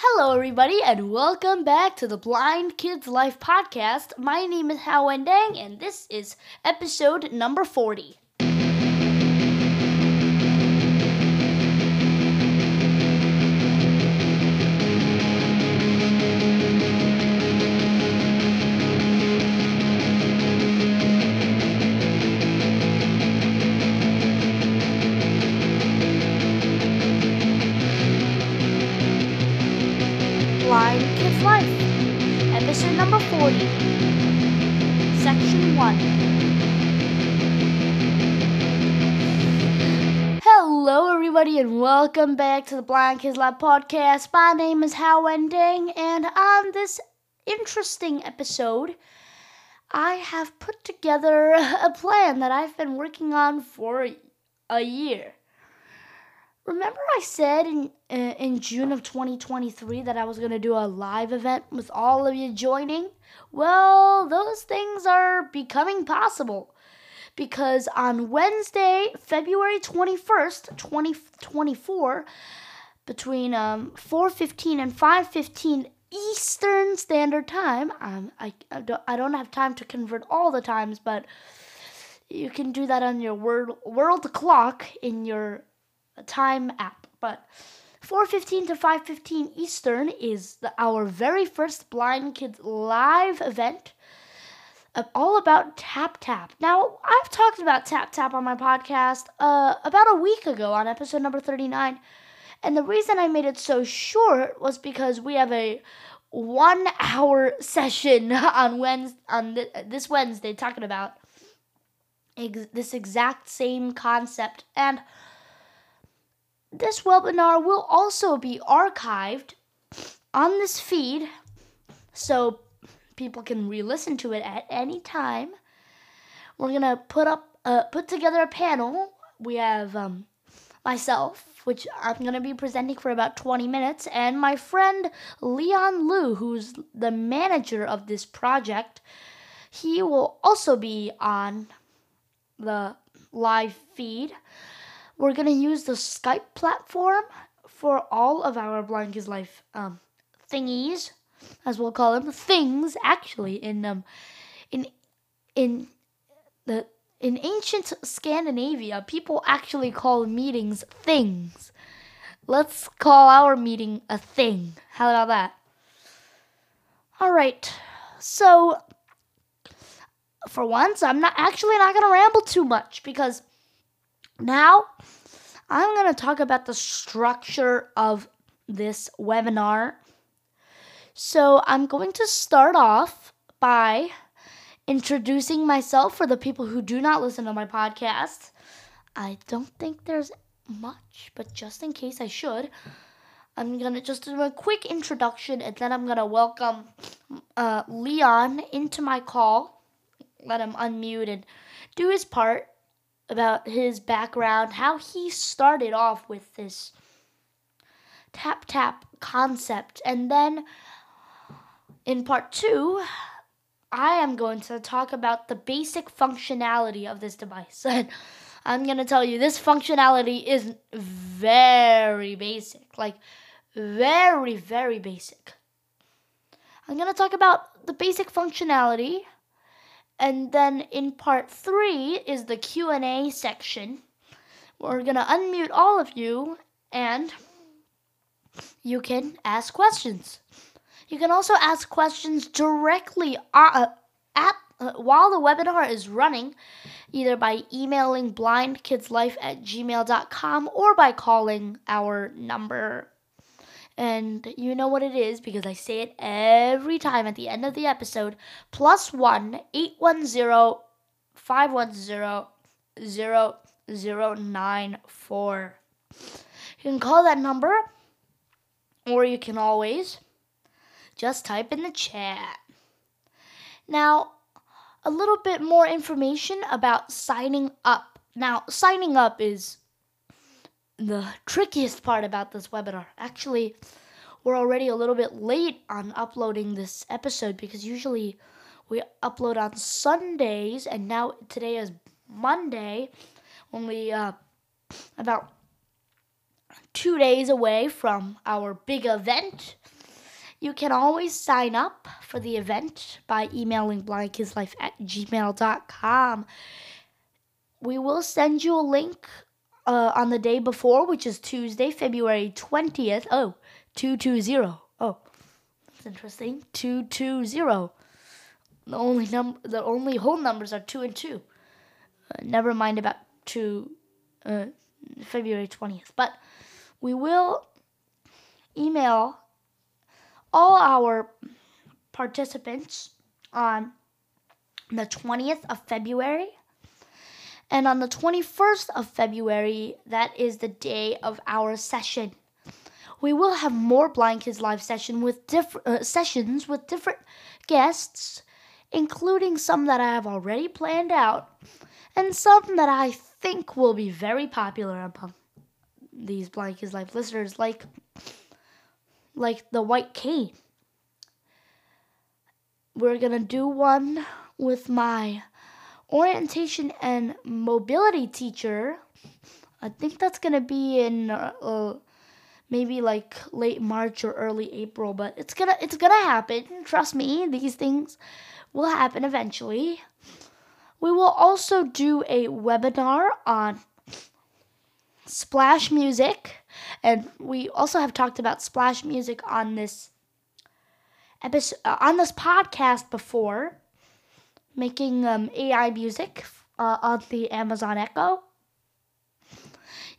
Hello, everybody, and welcome back to the Blind Kids Life podcast. My name is Hao Wendang, and this is episode number 40. Number 40, section 1. Hello, everybody, and welcome back to the Blind Kids Life podcast. My name is Hao Wending, and on this interesting episode, I have put together a plan that I've been working on for a year. Remember, I said in uh, in June of 2023 that I was gonna do a live event with all of you joining. Well, those things are becoming possible because on Wednesday, February 21st, 2024, between um, 4:15 and 5:15 Eastern Standard Time, um, I I don't, I don't have time to convert all the times, but you can do that on your world world clock in your time app. But 4:15 to 5:15 Eastern is the, our very first Blind Kids live event. uh, All about Tap Tap. Now, I've talked about Tap Tap on my podcast uh, about a week ago on episode number 39. And the reason I made it so short was because we have a one hour session on Wednesday, on th- this Wednesday talking about ex- this exact same concept. And this webinar will also be archived on this feed so people can re-listen to it at any time. We're gonna put up uh, put together a panel. We have um, myself, which I'm gonna be presenting for about 20 minutes, and my friend Leon Liu, who's the manager of this project. He will also be on the live feed. We're gonna use the Skype platform for all of our Blind Kids Life um, thingies, as we'll call them, things. Actually, in um, in in the in ancient Scandinavia, people actually call meetings things. Let's call our meeting a thing. How about that? All right. So, for once, I'm not actually not gonna ramble too much because now, I'm going to talk about the structure of this webinar. So, I'm going to start off by introducing myself for the people who do not listen to my podcast. I don't think there's much, but just in case I should, I'm going to just do a quick introduction and then I'm going to welcome uh, Leon into my call. Let him unmute and do his part about his background, how he started off with this tap tap concept. And then in part two, I am going to talk about the basic functionality of this device. And I'm going to tell you this functionality is very basic, like very, very basic. I'm going to talk about the basic functionality and then in part 3 is the Q&A section. We're going to unmute all of you and you can ask questions. You can also ask questions directly uh, at uh, while the webinar is running, either by emailing blindkidslife at gmail.com or by calling our number and you know what it is because I say it every time at the end of the episode. Plus one eight one zero five one zero zero zero nine four. You can call that number, or you can always just type in the chat. Now, a little bit more information about signing up. Now, signing up is the trickiest part about this webinar. Actually, we're already a little bit late on uploading this episode because usually we upload on Sundays, and now today is Monday, only uh, about two days away from our big event. You can always sign up for the event by emailing blindkidslife at gmail.com. We will send you a link uh, on the day before, which is Tuesday, February 20th. Oh, 220. Oh, that's interesting. 220. The only num the only whole numbers are 2 and 2. Uh, never mind about 2 uh, February 20th. But we will email all our participants on the 20th of February. And on the 21st of February, that is the day of our session. We will have more Blind Kids live session with different uh, sessions with different guests, including some that I have already planned out and some that I think will be very popular among these Blind Kids Life listeners, like like the White Cane. We're gonna do one with my orientation and mobility teacher. I think that's gonna be in uh, uh, maybe like late March or early April, but it's gonna it's gonna happen. Trust me, these things will happen eventually. We will also do a webinar on splash music, and we also have talked about splash music on this episode on this podcast before, making um, AI music uh, on the Amazon Echo.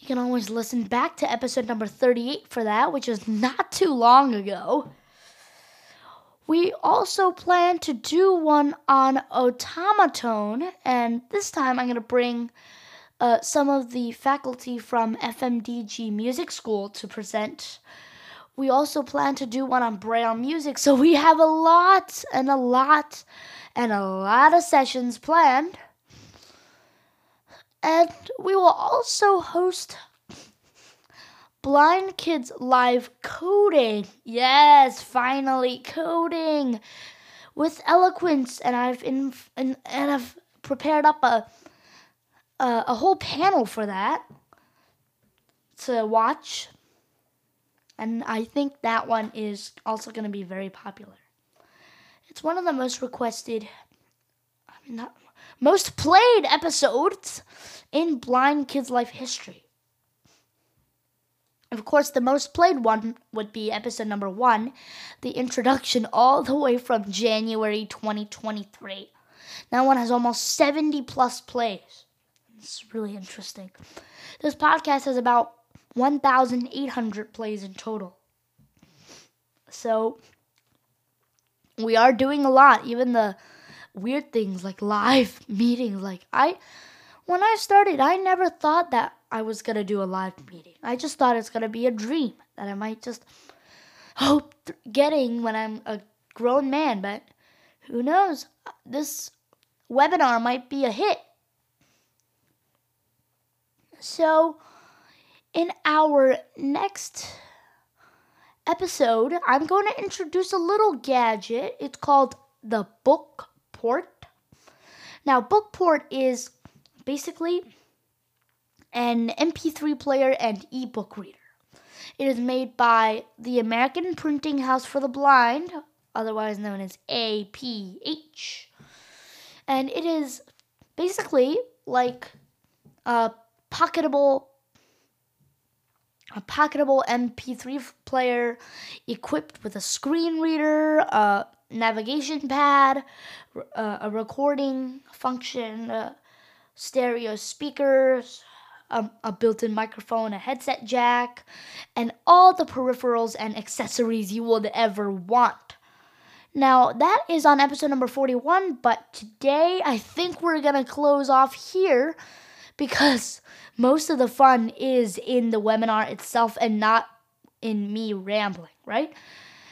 You can always listen back to episode number 38 for that, which is not too long ago. We also plan to do one on automaton, and this time I'm going to bring uh, some of the faculty from FMDG Music School to present. We also plan to do one on Braille music, so we have a lot and a lot and a lot of sessions planned. And we will also host Blind Kids Live Coding. Yes, finally coding with eloquence, and I've in, and, I've prepared up a, a a whole panel for that to watch, and I think that one is also going to be very popular. It's one of the most requested, I mean, not most played episodes in Blind Kids Life history. Of course, the most played one would be episode number one, the introduction, all the way from January 2023. That one has almost 70 plus plays. It's really interesting. This podcast has about 1,800 plays in total. So, we are doing a lot, even the weird things like live meetings. Like, I, when I started, I never thought that I was gonna do a live meeting. I just thought it's gonna be a dream that I might just hope getting when I'm a grown man, but who knows? This webinar might be a hit. So, in our next episode, I'm going to introduce a little gadget. It's called the Bookport. Now, Bookport is basically an MP3 player and ebook reader. It is made by the American Printing House for the Blind, otherwise known as APH. And it is basically like a pocketable a pocketable MP3 player equipped with a screen reader, a navigation pad, uh, a recording function, uh, stereo speakers, a, a built in microphone, a headset jack, and all the peripherals and accessories you would ever want. Now, that is on episode number 41, but today I think we're gonna close off here because most of the fun is in the webinar itself and not in me rambling, right?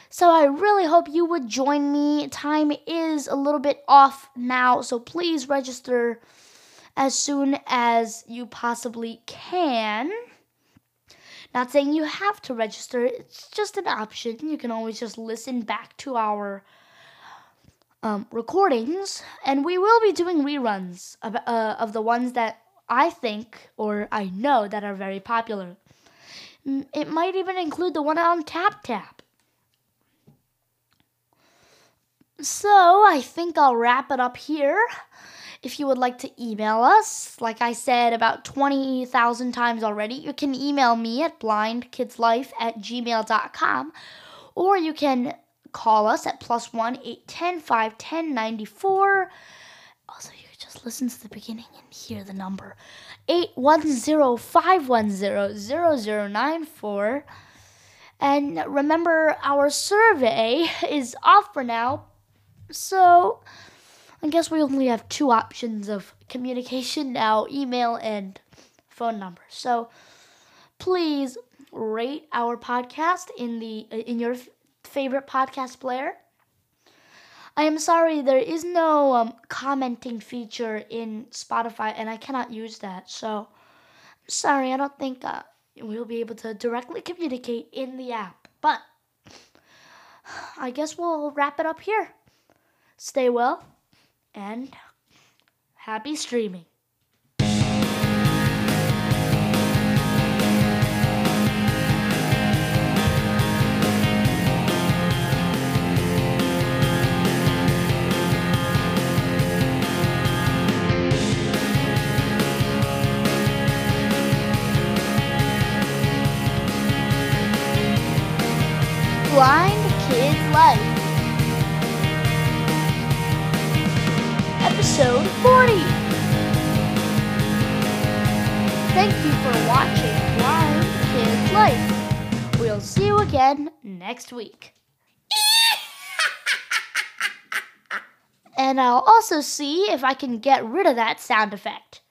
So I really hope you would join me. Time is a little bit off now, so please register as soon as you possibly can. Not saying you have to register, it's just an option. You can always just listen back to our um, recordings, and we will be doing reruns of, uh, of the ones that I think or I know that are very popular. It might even include the one on Tap Tap. So I think I'll wrap it up here. If you would like to email us, like I said about 20,000 times already, you can email me at blindkidslife at gmail.com or you can call us at plus one eight ten five ten ninety four. Also, you listen to the beginning and hear the number 810 510 0094. And remember, our survey is off for now. So, I guess we only have two options of communication now email and phone number. So, please rate our podcast in the in your favorite podcast player. I am sorry there is no um, commenting feature in Spotify and I cannot use that. So, I'm sorry, I don't think uh, we'll be able to directly communicate in the app. But I guess we'll wrap it up here. Stay well and happy streaming. Life. Episode 40. Thank you for watching Blind Kids Life. We'll see you again next week. and I'll also see if I can get rid of that sound effect.